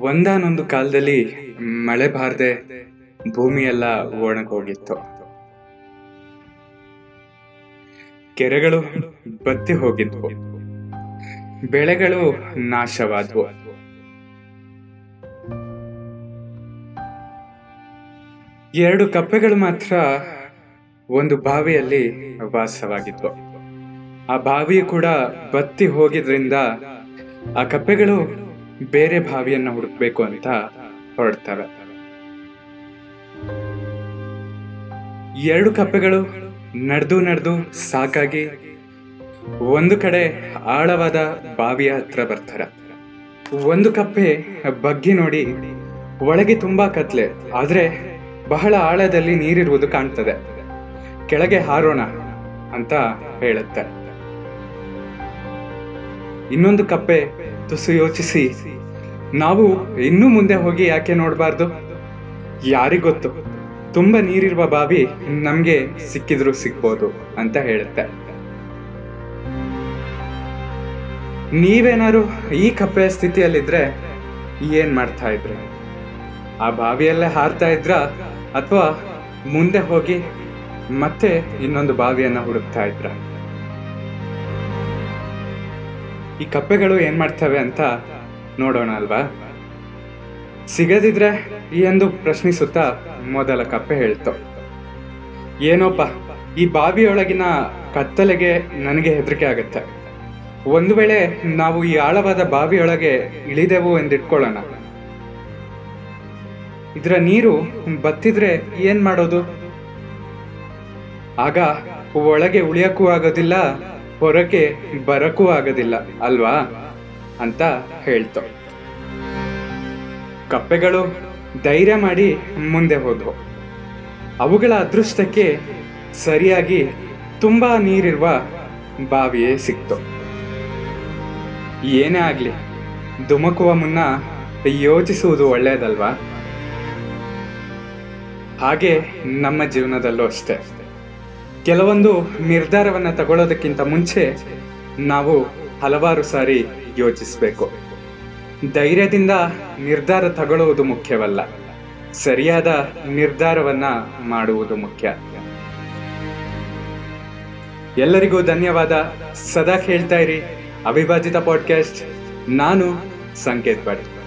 ಒಂದಾನೊಂದು ಕಾಲದಲ್ಲಿ ಮಳೆ ಬಾರದೆ ಭೂಮಿ ಎಲ್ಲ ಒಣಗೋಗಿತ್ತು. ಕೆರೆಗಳು ಬತ್ತಿ ಹೋಗಿದ್ವು. ಬೆಳೆಗಳು ನಾಶವಾದ್ವು. ಎರಡು ಕಪ್ಪೆಗಳು ಮಾತ್ರ ಒಂದು ಬಾವಿಯಲ್ಲಿ ವಾಸವಾಗಿದ್ವು. ಆ ಬಾವಿ ಕೂಡ ಬತ್ತಿ ಹೋಗಿದ್ರಿಂದ ಆ ಕಪ್ಪೆಗಳು ಬೇರೆ ಬಾವಿಯನ್ನ ಹುಡುಕ್ಬೇಕು ಅಂತ ಹೊರಡ್ತವೆ. ಎರಡು ಕಪ್ಪೆಗಳು ನಡೆದು ನಡೆದು ಸಾಕಾಗಿ ಒಂದು ಕಡೆ ಆಳವಾದ ಬಾವಿಯ ಹತ್ರ ಬರ್ತಾರೆ. ಒಂದು ಕಪ್ಪೆ ಬಗ್ಗಿ ನೋಡಿ ಒಳಗೆ ತುಂಬಾ ಕತ್ಲೆ, ಆದ್ರೆ ಬಹಳ ಆಳದಲ್ಲಿ ನೀರಿರುವುದು ಕಾಣ್ತದೆ. ಕೆಳಗೆ ಹಾರೋಣ ಅಂತ ಹೇಳುತ್ತೆ ಇನ್ನೊಂದು ಕಪ್ಪೆ ತುಸು ಯೋಚಿಸಿ. ನಾವು ಇನ್ನೂ ಮುಂದೆ ಹೋಗಿ ಯಾಕೆ ನೋಡಬಾರ್ದು? ಯಾರಿಗೊತ್ತು ತುಂಬಾ ನೀರಿರುವ ಬಾವಿ ನಮ್ಗೆ ಸಿಕ್ಕಿದ್ರು ಸಿಗ್ಬೋದು ಅಂತ ಹೇಳುತ್ತೆ. ನೀವೇನಾರು ಈ ಕಪ್ಪೆಯ ಸ್ಥಿತಿಯಲ್ಲಿದ್ರೆ ಏನ್ ಮಾಡ್ತಾ ಇದ್ರೆ? ಆ ಬಾವಿಯಲ್ಲೇ ಹಾರ್ತಾ ಇದ್ರ? ಅಥವಾ ಮುಂದೆ ಹೋಗಿ ಮತ್ತೆ ಇನ್ನೊಂದು ಬಾವಿಯನ್ನ ಹುಡುಕ್ತಾ ಇದ್ರ? ಈ ಕಪ್ಪೆಗಳು ಏನ್ ಮಾಡ್ತವೆ ಅಂತ ನೋಡೋಣ ಅಲ್ವಾ? ಸಿಗದಿದ್ರೆ ಎಂದು ಪ್ರಶ್ನಿಸುತ್ತಾ ಮೊದಲ ಕಪ್ಪೆ ಹೇಳ್ತು. ಏನೋಪ್ಪ, ಈ ಬಾವಿಯೊಳಗಿನ ಕತ್ತಲೆಗೆ ನನಗೆ ಹೆದರಿಕೆ ಆಗುತ್ತೆ. ಒಂದು ವೇಳೆ ನಾವು ಈ ಆಳವಾದ ಬಾವಿಯೊಳಗೆ ಇಳಿದೆವು ಎಂದಿಟ್ಕೊಳ್ಳೋಣ. ಇದರ ನೀರು ಬತ್ತಿದ್ರೆ ಏನ್ ಮಾಡೋದು? ಆಗ ಒಳಗೆ ಉಳಿಯಕ್ಕೂ ಆಗೋದಿಲ್ಲ ಹೊರಗೆ ಬರಕ್ಕೂ ಆಗೋದಿಲ್ಲ, ಅಲ್ವಾ? ಅಂತ ಹೇಳ್ತು. ಕಪ್ಪೆಗಳು ಧೈರ್ಯ ಮಾಡಿ ಮುಂದೆ ಹೋದ್ವು. ಅವುಗಳ ಅದೃಷ್ಟಕ್ಕೆ ಸರಿಯಾಗಿ ತುಂಬಾ ನೀರಿರುವ ಬಾವಿಯೇ ಸಿಕ್ತು. ಏನೇ ಆಗಲಿ, ಧುಮಕುವ ಮುನ್ನ ಯೋಚಿಸುವುದು ಒಳ್ಳೆಯದಲ್ವಾ ಹಾಗೆ ನಮ್ಮ ಜೀವನದಲ್ಲೂ ಅಷ್ಟೇ. ಕೆಲವೊಂದು ನಿರ್ಧಾರವನ್ನು ತಗೊಳ್ಳೋದಕ್ಕಿಂತ ಮುಂಚೆ ನಾವು ಹಲವಾರು ಸಾರಿ ಯೋಚಿಸಬೇಕು. ಧೈರ್ಯದಿಂದ ನಿರ್ಧಾರ ತಗೊಳ್ಳುವುದು ಮುಖ್ಯವಲ್ಲ. ಸರಿಯಾದ ನಿರ್ಧಾರವನ್ನ ಮಾಡುವುದು ಮುಖ್ಯ. ಎಲ್ಲರಿಗೂ ಧನ್ಯವಾದ. ಸದಾ ಕೇಳ್ತಾ ಇರಿ ಅವಿಭಾಜಿತ ಪಾಡ್ಕಾಸ್ಟ್ ನಾನು ಸಂಕೇತ್ ಭಟ್